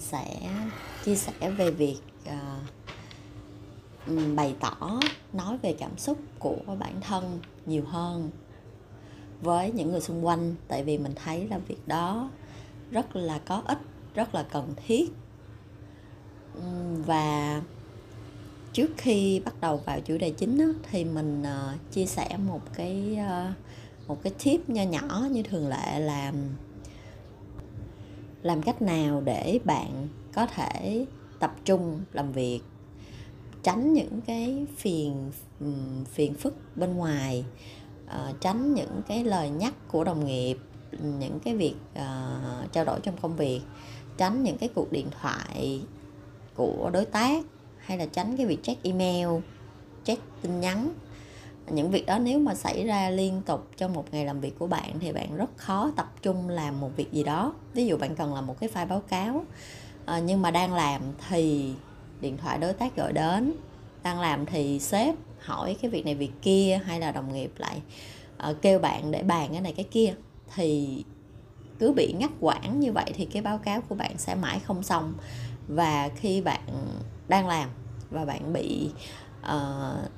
sẽ chia sẻ về việc à, bày tỏ nói về cảm xúc của bản thân nhiều hơn với những người xung quanh. Tại vì mình thấy là việc đó rất là có ích rất là cần thiết. Và trước khi bắt đầu vào chủ đề chính đó, thì mình uh, chia sẻ một cái uh, một cái tip nho nhỏ như thường lệ là làm cách nào để bạn có thể tập trung làm việc? Tránh những cái phiền phiền phức bên ngoài. Uh, tránh những cái lời nhắc của đồng nghiệp những cái việc uh, trao đổi trong công việc. Tránh những cái cuộc điện thoại của đối tác hay là tránh cái việc check email check tin nhắn những việc đó nếu mà xảy ra liên tục trong một ngày làm việc của bạn thì bạn rất khó tập trung làm một việc gì đó. Ví dụ bạn cần làm một cái file báo cáo à, nhưng mà đang làm thì điện thoại đối tác gọi đến đang làm thì sếp hỏi cái việc này việc kia hay là đồng nghiệp lại à, kêu bạn để bàn cái này cái kia. Thì cứ bị ngắt quãng như vậy thì cái báo cáo của bạn sẽ mãi không xong. Và khi bạn đang làm và bạn bị uh,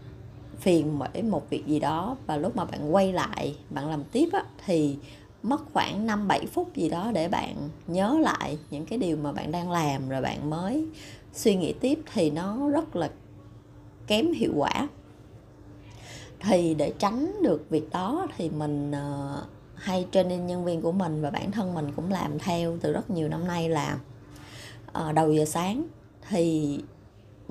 phiền bởi một việc gì đó và lúc mà bạn quay lại bạn làm tiếp á, thì mất khoảng 5 7 phút gì đó để bạn nhớ lại những cái điều mà bạn đang làm rồi bạn mới suy nghĩ tiếp thì nó rất là kém hiệu quả. Thì để tránh được việc đó thì mình uh, hay training nhân viên của mình và bản thân mình cũng làm theo từ rất nhiều năm nay là uh, đầu giờ sáng thì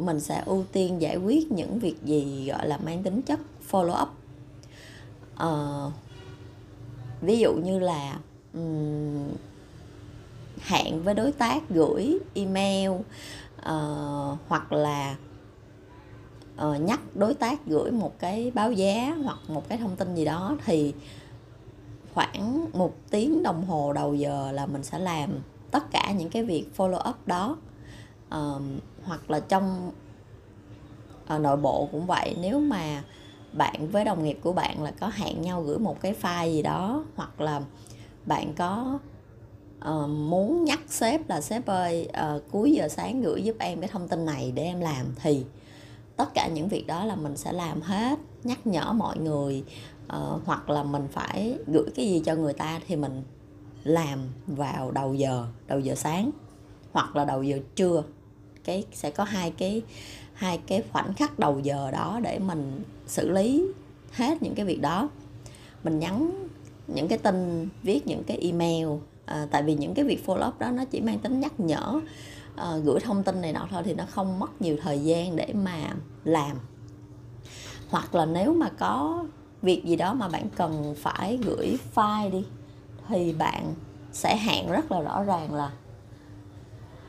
mình sẽ ưu tiên giải quyết những việc gì gọi là mang tính chất follow up. Uh, ví dụ như là um, hẹn với đối tác gửi email uh, hoặc là uh, nhắc đối tác gửi một cái báo giá hoặc một cái thông tin gì đó thì khoảng một tiếng đồng hồ đầu giờ là mình sẽ làm tất cả những cái việc follow up đó uh, hoặc là trong uh, nội bộ cũng vậy. Nếu mà bạn với đồng nghiệp của bạn là có hẹn nhau gửi một cái file gì đó hoặc là bạn có uh, muốn nhắc sếp là sếp ơi uh, cuối giờ sáng gửi giúp em cái thông tin này để em làm thì tất cả những việc đó là mình sẽ làm hết nhắc nhở mọi người uh, hoặc là mình phải gửi cái gì cho người ta thì mình làm vào đầu giờ đầu giờ sáng hoặc là đầu giờ trưa cái sẽ có hai cái hai cái khoảnh khắc đầu giờ đó để mình xử lý hết những cái việc đó. Mình nhắn những cái tin viết những cái email à, tại vì những cái việc follow up đó nó chỉ mang tính nhắc nhở à, gửi thông tin này nọ thôi thì nó không mất nhiều thời gian để mà làm. Hoặc là nếu mà có việc gì đó mà bạn cần phải gửi file đi thì bạn sẽ hẹn rất là rõ ràng là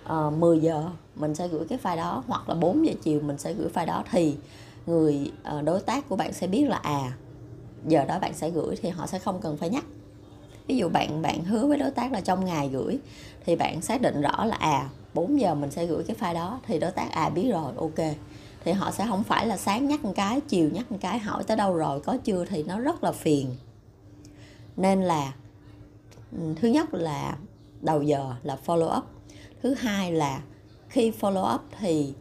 ờ, uh, 10 giờ mình sẽ gửi cái file đó, hoặc là 4 giờ chiều mình sẽ gửi file đó, thì người ờ, đối tác của bạn sẽ biết là à giờ đó bạn sẽ gửi thì họ sẽ không cần phải nhắc. Ví dụ bạn bạn hứa với đối tác là trong ngày gửi, thì bạn xác định rõ là à 4 giờ mình sẽ gửi cái file đó, thì đối tác à biết rồi, ok. Thì họ sẽ không phải là sáng nhắc một cái, chiều nhắc một cái, hỏi tới đâu rồi, có chưa, thì nó rất là phiền. Nên là ừ, thứ nhất là đầu giờ là follow up, thứ hai là khi follow up thì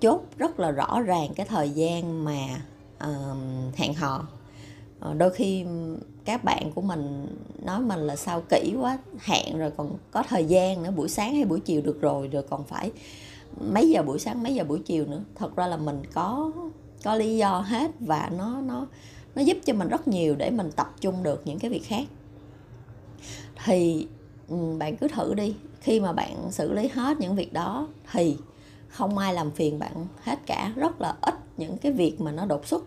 chốt rất là rõ ràng cái thời gian mà uh, hẹn hò. Uh, đôi khi các bạn của mình nói mình là sao kỹ quá hẹn rồi còn có thời gian nữa buổi sáng hay buổi chiều được rồi rồi còn phải mấy giờ buổi sáng mấy giờ buổi chiều nữa. Thật ra là mình có có lý do hết và nó nó nó giúp cho mình rất nhiều để mình tập trung được những cái việc khác. Thì bạn cứ thử đi khi mà bạn xử lý hết những việc đó thì không ai làm phiền bạn hết cả. Rất là ít những cái việc mà nó đột xuất.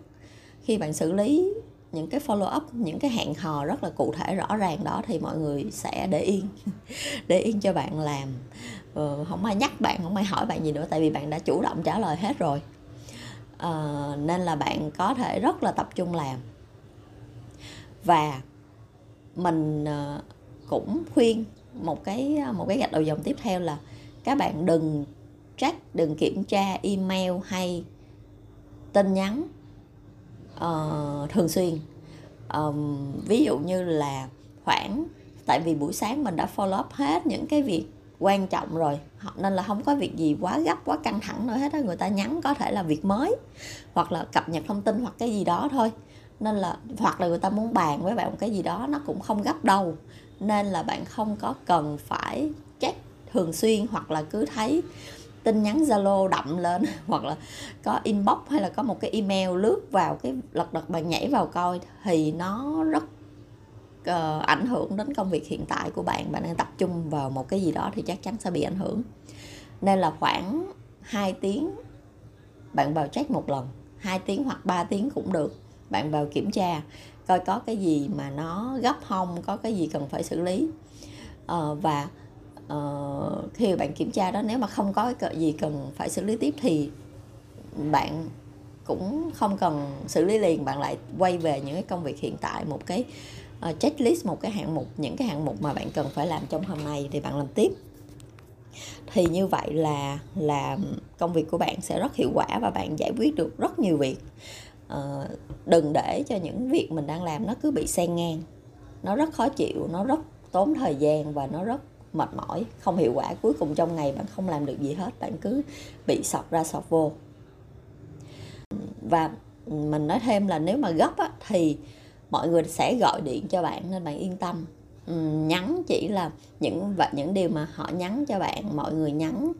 Khi bạn xử lý những cái follow up những cái hẹn hò rất là cụ thể rõ ràng đó thì mọi người sẽ để yên để yên cho bạn làm. Ừ, không ai nhắc bạn không ai hỏi bạn gì nữa tại vì bạn đã chủ động trả lời hết rồi. À, nên là bạn có thể rất là tập trung làm. Và mình ờ, cũng khuyên một cái một cái gạch đầu dòng tiếp theo là các bạn đừng check đừng kiểm tra email hay tin nhắn uh, thường xuyên. Um, ví dụ như là khoảng tại vì buổi sáng mình đã follow up hết những cái việc quan trọng rồi nên là không có việc gì quá gấp quá căng thẳng nữa hết á người ta nhắn có thể là việc mới hoặc là cập nhật thông tin hoặc cái gì đó thôi. Nên là hoặc là người ta muốn bàn với bạn một cái gì đó nó cũng không gấp đâu nên là bạn không có cần phải check thường xuyên hoặc là cứ thấy tin nhắn Zalo đậm lên hoặc là có inbox hay là có một cái email lướt vào cái lật đật bạn nhảy vào coi thì nó rất uh, ảnh hưởng đến công việc hiện tại của bạn. Bạn đang tập trung vào một cái gì đó thì chắc chắn sẽ bị ảnh hưởng. Nên là khoảng 2 tiếng bạn vào check một lần 2 tiếng hoặc 3 tiếng cũng được bạn vào kiểm tra coi có cái gì mà nó gấp không có cái gì cần phải xử lý. À, và à, khi bạn kiểm tra đó nếu mà không có cái gì cần phải xử lý tiếp thì bạn cũng không cần xử lý liền bạn lại quay về những cái công việc hiện tại một cái uh, checklist một cái hạng mục những cái hạng mục mà bạn cần phải làm trong hôm nay thì bạn làm tiếp. Thì như vậy là là công việc của bạn sẽ rất hiệu quả và bạn giải quyết được rất nhiều việc uh, đừng để cho những việc mình đang làm nó cứ bị xen ngang. Nó rất khó chịu nó rất tốn thời gian và nó rất mệt mỏi không hiệu quả. Cuối cùng trong ngày bạn không làm được gì hết bạn cứ bị sọt ra sọt vô. Và mình nói thêm là nếu mà gấp á, thì mọi người sẽ gọi điện cho bạn nên bạn yên tâm. Ừ, nhắn chỉ là những và những điều mà họ nhắn cho bạn mọi người nhắn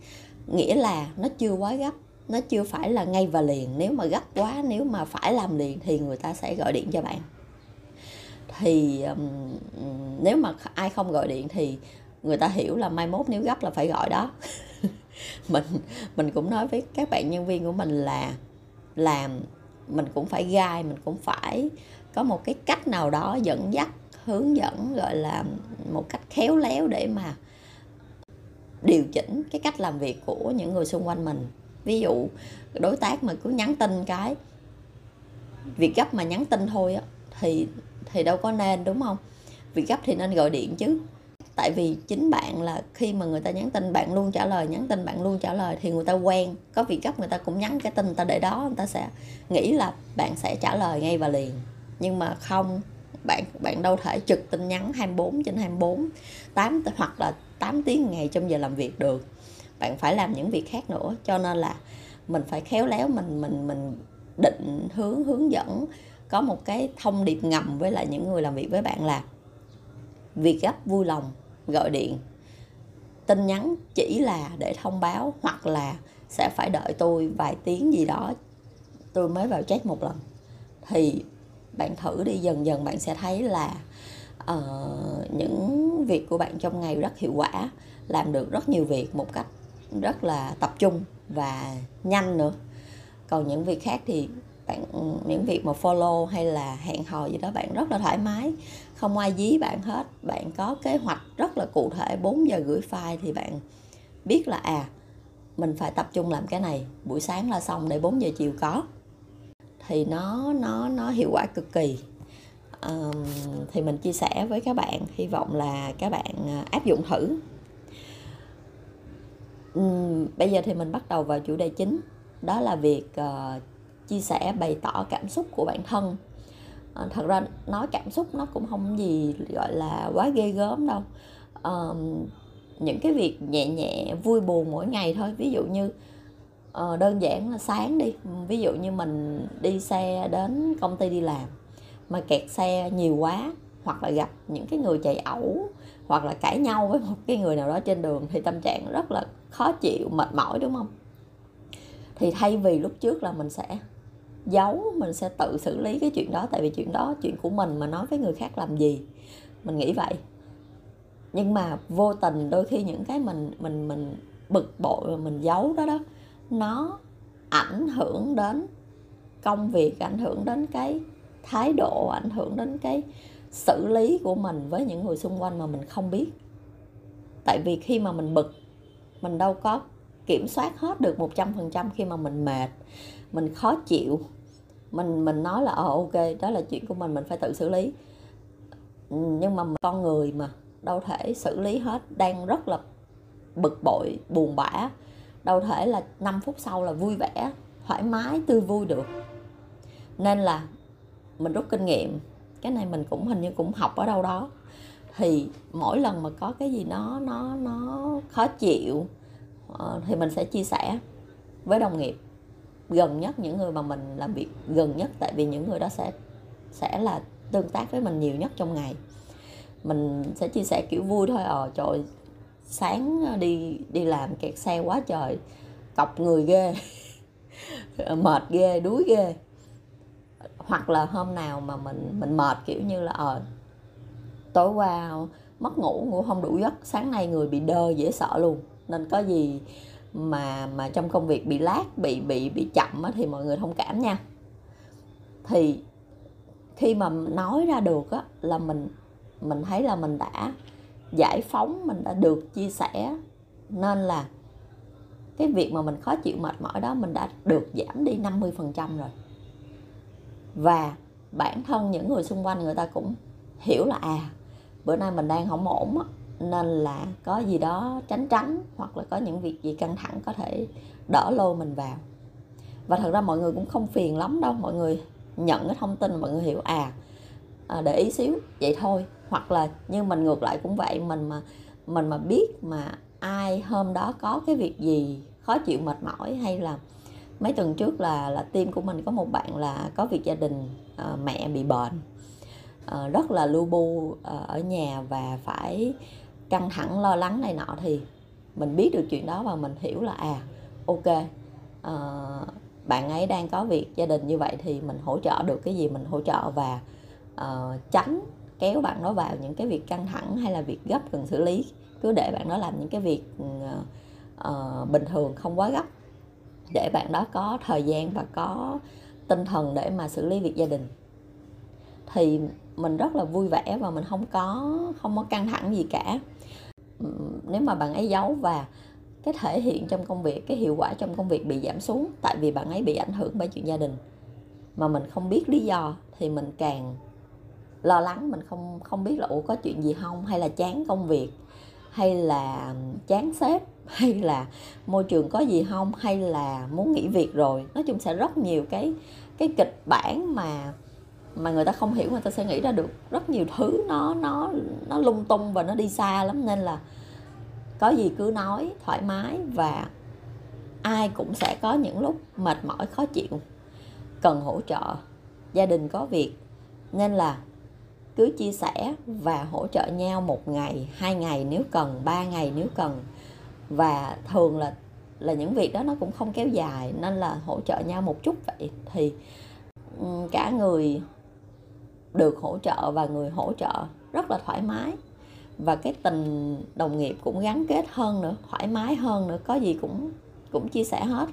nghĩa là nó chưa quá gấp nó chưa phải là ngay và liền. Nếu mà gấp quá nếu mà phải làm liền thì người ta sẽ gọi điện cho bạn. Thì um, nếu mà ai không gọi điện thì người ta hiểu là mai mốt nếu gấp là phải gọi đó. Mình mình cũng nói với các bạn nhân viên của mình là làm mình cũng phải gai mình cũng phải có một cái cách nào đó dẫn dắt hướng dẫn gọi là một cách khéo léo để mà điều chỉnh cái cách làm việc của những người xung quanh mình ví dụ, đối tác mà cứ nhắn tin cái, việc gấp mà nhắn tin thôi á, thì thì đâu có nên, đúng không? Việc gấp thì nên gọi điện chứ. Tại vì chính bạn là khi mà người ta nhắn tin, bạn luôn trả lời, nhắn tin bạn luôn trả lời thì người ta quen. Có việc gấp người ta cũng nhắn cái tin người ta để đó, người ta sẽ nghĩ là bạn sẽ trả lời ngay và liền. Nhưng mà không, bạn bạn đâu thể trực tin nhắn 24 trên 24 8 hoặc là 8 tiếng ngày trong giờ làm việc được bạn phải làm những việc khác nữa. Cho nên là mình phải khéo léo mình mình mình định hướng hướng dẫn có một cái thông điệp ngầm với lại những người làm việc với bạn là việc gấp vui lòng gọi điện. Tin nhắn chỉ là để thông báo hoặc là sẽ phải đợi tôi vài tiếng gì đó tôi mới vào check một lần. Thì bạn thử đi dần dần bạn sẽ thấy là uh, những việc của bạn trong ngày rất hiệu quả làm được rất nhiều việc một cách rất là tập trung và nhanh nữa. Còn những việc khác thì bạn những việc mà follow hay là hẹn hò gì đó bạn rất là thoải mái không ai dí bạn hết. Bạn có kế hoạch rất là cụ thể 4 giờ gửi file thì bạn biết là à mình phải tập trung làm cái này buổi sáng là xong để 4 giờ chiều có. Thì nó nó nó hiệu quả cực kỳ. Um, thì mình chia sẻ với các bạn hy vọng là các bạn à, áp dụng thử um, bây giờ thì mình bắt đầu vào chủ đề chính. Đó là việc uh, chia sẻ bày tỏ cảm xúc của bản thân. À, thật ra nói cảm xúc nó cũng không gì gọi là quá ghê gớm đâu. À, những cái việc nhẹ nhẹ vui buồn mỗi ngày thôi. Ví dụ như uh, đơn giản là sáng đi. Ví dụ như mình đi xe đến công ty đi làm mà kẹt xe nhiều quá hoặc là gặp những cái người chạy ẩu hoặc là cãi nhau với một cái người nào đó trên đường thì tâm trạng rất là khó chịu, mệt mỏi, đúng không? Thì thay vì lúc trước là mình sẽ giấu, mình sẽ tự xử lý cái chuyện đó, tại vì chuyện đó, chuyện của mình mà nói với người khác làm gì? Mình nghĩ vậy. Nhưng mà vô tình đôi khi những cái mình mình mình bực bội và mình giấu đó đó, nó ảnh hưởng đến công việc, ảnh hưởng đến cái thái độ, ảnh hưởng đến cái xử lý của mình với những người xung quanh mà mình không biết. Tại vì khi mà mình bực, mình đâu có kiểm soát hết được 100% khi mà mình mệt, mình khó chịu. Mình mình nói là ờ ok, đó là chuyện của mình mình phải tự xử lý. Nhưng mà con người mà, đâu thể xử lý hết, đang rất là bực bội, buồn bã. Đâu thể là 5 phút sau là vui vẻ, thoải mái, tươi vui được. Nên là mình rút kinh nghiệm cái này mình cũng hình như cũng học ở đâu đó. Thì mỗi lần mà có cái gì nó nó nó khó chịu ờ, thì mình sẽ chia sẻ với đồng nghiệp. Gần nhất những người mà mình làm việc gần nhất, tại vì những người đó sẽ sẽ là tương tác với mình nhiều nhất trong ngày. Mình sẽ chia sẻ kiểu vui thôi ờ trời, sáng ờ, đi đi làm kẹt xe quá trời, cọc người ghê, mệt ghê, đuối ghê hoặc là hôm nào mà mình mình mệt kiểu như là ờ tối qua mất ngủ ngủ không đủ giấc sáng nay người bị đơ dễ sợ luôn. Nên có gì mà mà trong công việc bị lát bị bị bị chậm á, thì mọi người thông cảm nha. Thì khi mà nói ra được á, là mình mình thấy là mình đã giải phóng mình đã được chia sẻ. Nên là cái việc mà mình khó chịu mệt mỏi đó mình đã được giảm đi 50% rồi và bản thân những người xung quanh người ta cũng hiểu là à bữa nay mình đang không ổn á, nên là có gì đó tránh tránh hoặc là có những việc gì căng thẳng có thể đỡ lôi mình vào. Và thật ra mọi người cũng không phiền lắm đâu mọi người nhận cái thông tin mọi người hiểu à, à để ý xíu vậy thôi. Hoặc là như mình ngược lại cũng vậy mình mà mình mà biết mà ai hôm đó có cái việc gì khó chịu mệt mỏi hay là mấy tuần trước là là team của mình có một bạn là có việc gia đình à, mẹ bị bệnh. À, rất là lu bu à, ở nhà và phải căng thẳng lo lắng này nọ thì mình biết được chuyện đó và mình hiểu là à ok à, bạn ấy đang có việc gia đình như vậy thì mình hỗ trợ được cái gì mình hỗ trợ và uh, tránh kéo bạn đó vào những cái việc căng thẳng hay là việc gấp cần xử lý. Cứ để bạn đó làm những cái việc uh, uh, bình thường không quá gấp để bạn đó có thời gian và có tinh thần để mà xử lý việc gia đình. Thì mình rất là vui vẻ và mình không có không có căng thẳng gì cả. Nếu mà bạn ấy giấu và cái thể hiện trong công việc, cái hiệu quả trong công việc bị giảm xuống, tại vì bạn ấy bị ảnh hưởng bởi chuyện gia đình, mà mình không biết lý do thì mình càng lo lắng, mình không không biết là, ủa, có chuyện gì không? Hay là chán công việc? Hay là chán sếp? hay là môi trường có gì không, hay là muốn nghỉ việc rồi. Nói chung sẽ rất nhiều cái cái kịch bản mà mà người ta không hiểu, người ta sẽ nghĩ ra được rất nhiều thứ. Nó nó nó lung tung và nó đi xa lắm, nên là có gì cứ nói thoải mái và ai cũng sẽ có những lúc mệt mỏi, khó chịu, cần hỗ trợ, gia đình có việc. Nên là cứ chia sẻ và hỗ trợ nhau một ngày, hai ngày nếu cần, ba ngày nếu cần và thường là là những việc đó nó cũng không kéo dài nên là hỗ trợ nhau một chút vậy. Thì cả người được hỗ trợ và người hỗ trợ rất là thoải mái. Và cái tình đồng nghiệp cũng gắn kết hơn nữa thoải mái hơn nữa có gì cũng cũng chia sẻ hết.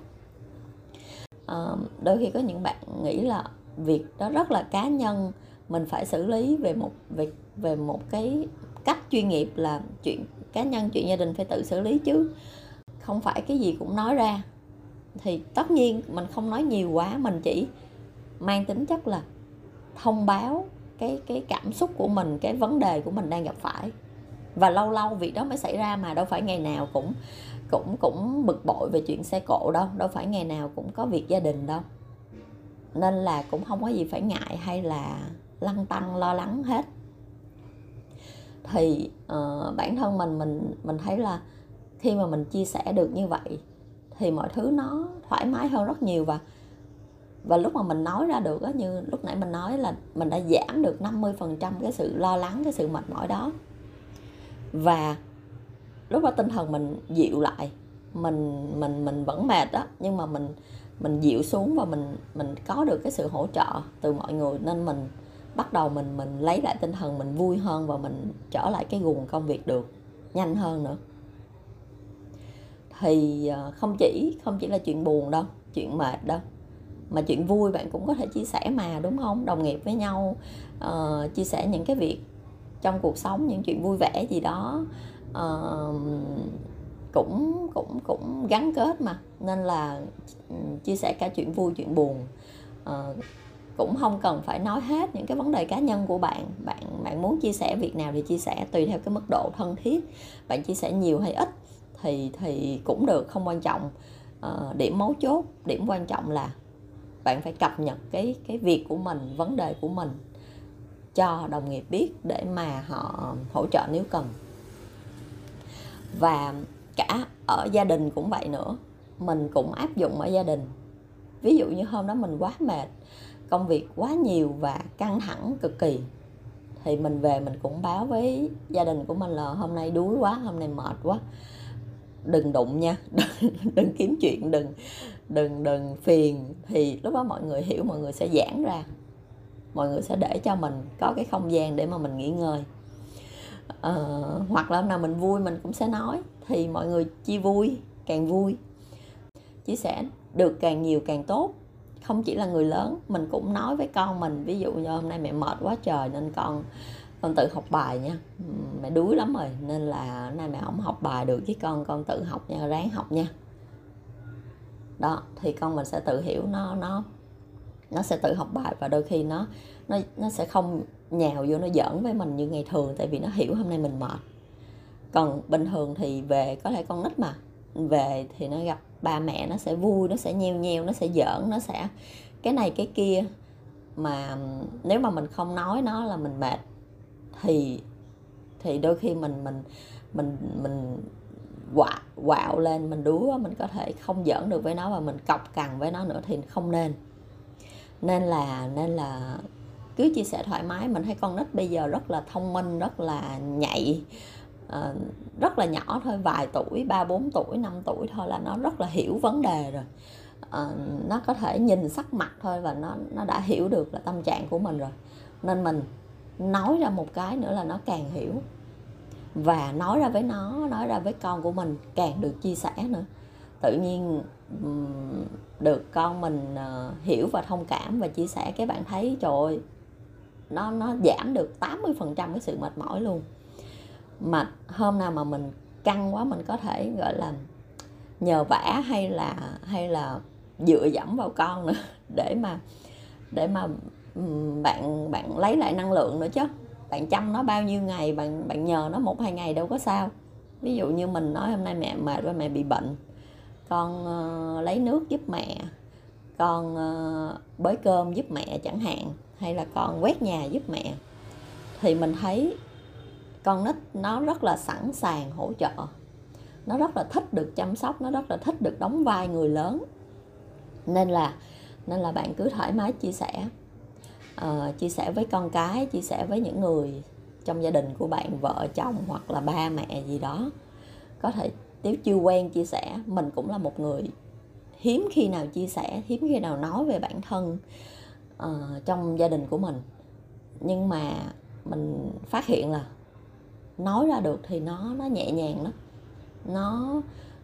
À, đôi khi có những bạn nghĩ là việc đó rất là cá nhân mình phải xử lý về một về về một cái cách chuyên nghiệp là chuyện cá nhân chuyện gia đình phải tự xử lý chứ. Không phải cái gì cũng nói ra. Thì tất nhiên mình không nói nhiều quá, mình chỉ mang tính chất là thông báo cái cái cảm xúc của mình, cái vấn đề của mình đang gặp phải. Và lâu lâu việc đó mới xảy ra mà đâu phải ngày nào cũng cũng cũng bực bội về chuyện xe cộ đâu đâu phải ngày nào cũng có việc gia đình đâu. Nên là cũng không có gì phải ngại hay là lăn tăng lo lắng hết thì uh, bản thân mình mình mình thấy là khi mà mình chia sẻ được như vậy thì mọi thứ nó thoải mái hơn rất nhiều và và lúc mà mình nói ra được á như lúc nãy mình nói là mình đã giảm được 50% cái sự lo lắng cái sự mệt mỏi đó. Và lúc đó tinh thần mình dịu lại mình mình mình vẫn mệt đó nhưng mà mình mình dịu xuống và mình mình có được cái sự hỗ trợ từ mọi người nên mình bắt đầu mình mình lấy lại tinh thần mình vui hơn và mình trở lại cái guồng công việc được nhanh hơn nữa. Thì ờ, không chỉ không chỉ là chuyện buồn đâu chuyện mệt đâu mà chuyện vui bạn cũng có thể chia sẻ mà đúng không? Đồng nghiệp với nhau uh, chia sẻ những cái việc trong cuộc sống những chuyện vui vẻ gì đó uh, cũng cũng cũng gắn kết mà. Nên là ừ, chia sẻ cả chuyện vui chuyện buồn uh, cũng không cần phải nói hết những cái vấn đề cá nhân của bạn. Bạn bạn muốn chia sẻ việc nào thì chia sẻ tùy theo cái mức độ thân thiết. Bạn chia sẻ nhiều hay ít thì thì cũng được không quan trọng. À, điểm mấu chốt điểm quan trọng là bạn phải cập nhật cái cái việc của mình vấn đề của mình cho đồng nghiệp biết để mà họ hỗ trợ nếu cần. Và cả ở gia đình cũng vậy nữa. Mình cũng áp dụng ở gia đình. Ví dụ như hôm đó mình quá mệt công việc quá nhiều và căng thẳng cực kỳ. Thì mình về mình cũng báo với gia đình của mình là hôm nay đuối quá hôm nay mệt quá. Đừng đụng nha đừng, đừng kiếm chuyện đừng đừng đừng phiền. Thì lúc đó mọi người hiểu mọi người sẽ giãn ra. Mọi người sẽ để cho mình có cái không gian để mà mình nghỉ ngơi. Uh, hoặc là hôm nào mình vui mình cũng sẽ nói. Thì mọi người chia vui càng vui chia sẻ. Được càng nhiều càng tốt không chỉ là người lớn, mình cũng nói với con mình, ví dụ như hôm nay mẹ mệt quá trời nên con con tự học bài nha. Mẹ đuối lắm rồi, nên là hôm nay mẹ không học bài được với con con tự học nha, ráng học nha. Đó, thì con mình sẽ tự hiểu nó nó nó sẽ tự học bài và đôi khi nó nó nó sẽ không nhào vô, nó giỡn với mình như ngày thường tại vì nó hiểu hôm nay mình mệt. Còn bình thường thì về, có thể con nít mà, về thì nó gặp bà mẹ nó sẽ vui nó sẽ nheo nheo nó sẽ giỡn nó sẽ cái này cái kia. Mà nếu mà mình không nói nó là mình mệt. Thì thì đôi khi mình mình mình mình quạo quạo lên mình đúa mình có thể không giỡn được với nó và mình cọc cằn với nó nữa thì không nên. Nên là nên là cứ chia sẻ thoải mái. Mình thấy con nít bây giờ rất là thông minh rất là nhạy. Uh, rất là nhỏ thôi vài tuổi ba bốn tuổi 5 tuổi thôi là nó rất là hiểu vấn đề rồi. À, nó có thể nhìn sắc mặt thôi và nó nó đã hiểu được là tâm trạng của mình rồi. Nên mình nói ra một cái nữa là nó càng hiểu. Và nói ra với nó nói ra với con của mình càng được chia sẻ nữa. Tự nhiên được con mình ờ, hiểu và thông cảm và chia sẻ cái bạn thấy trời ơi nó nó giảm được 80% cái sự mệt mỏi luôn mà hôm nào mà mình căng quá mình có thể gọi là nhờ vả hay là hay là dựa dẫm vào con nữa để mà để mà bạn bạn lấy lại năng lượng nữa chứ. Bạn chăm nó bao nhiêu ngày bạn bạn nhờ nó một hai ngày đâu có sao. Ví dụ như mình nói hôm nay mẹ mệt rồi mẹ bị bệnh. Con uh, lấy nước giúp mẹ. Con uh, bới cơm giúp mẹ chẳng hạn hay là con quét nhà giúp mẹ. Thì mình thấy con nít nó rất là sẵn sàng hỗ trợ. Nó rất là thích được chăm sóc nó rất là thích được đóng vai người lớn. Nên là nên là bạn cứ thoải mái chia sẻ. Uh, chia sẻ với con cái chia sẻ với những người trong gia đình của bạn vợ chồng hoặc là ba mẹ gì đó. Có thể nếu chưa quen chia sẻ mình cũng là một người hiếm khi nào chia sẻ hiếm khi nào nói về bản thân uh, trong gia đình của mình. Nhưng mà mình phát hiện là nói ra được thì nó nó nhẹ nhàng lắm. Nó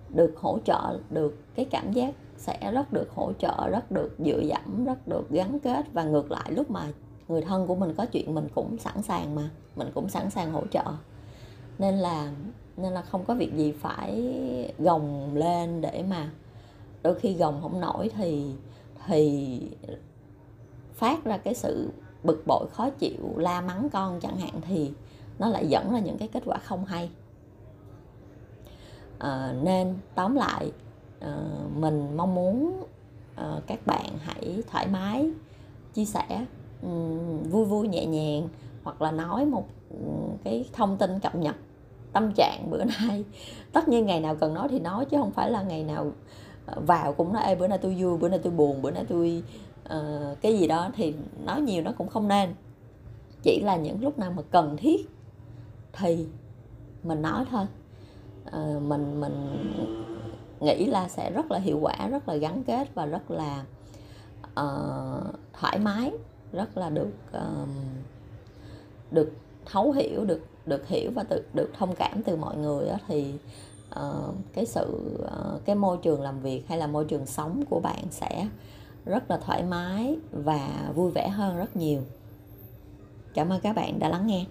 được hỗ trợ được, cái cảm giác sẽ rất được hỗ trợ, rất được dựa dẫm, rất được gắn kết. Và ngược lại, lúc mà người thân của mình có chuyện, mình cũng sẵn sàng mà, mình cũng sẵn sàng hỗ trợ. Nên là nên là không có việc gì phải gồng lên để mà đôi khi gồng không nổi thì thì phát ra cái sự bực bội, khó chịu, la mắng con chẳng hạn thì nó lại dẫn ra những cái kết quả không hay. À, nên tóm lại à, mình mong muốn à, các bạn hãy thoải mái chia sẻ um, vui vui nhẹ nhàng hoặc là nói một cái thông tin cập nhật tâm trạng bữa nay. Tất nhiên ngày nào cần nói thì nói chứ không phải là ngày nào vào cũng nói Ê, bữa nay tôi vui bữa nay tôi buồn bữa nay tôi uh, cái gì đó. Thì nói nhiều nó cũng không nên. Chỉ là những lúc nào mà cần thiết thì mình nói thôi. À, mình mình nghĩ là sẽ rất là hiệu quả rất là gắn kết và rất là uh, thoải mái rất là được uh, được thấu hiểu được được hiểu và được được thông cảm từ mọi người đó, thì uh, cái sự uh, cái môi trường làm việc hay là môi trường sống của bạn sẽ rất là thoải mái và vui vẻ hơn rất nhiều. Cảm ơn các bạn đã lắng nghe.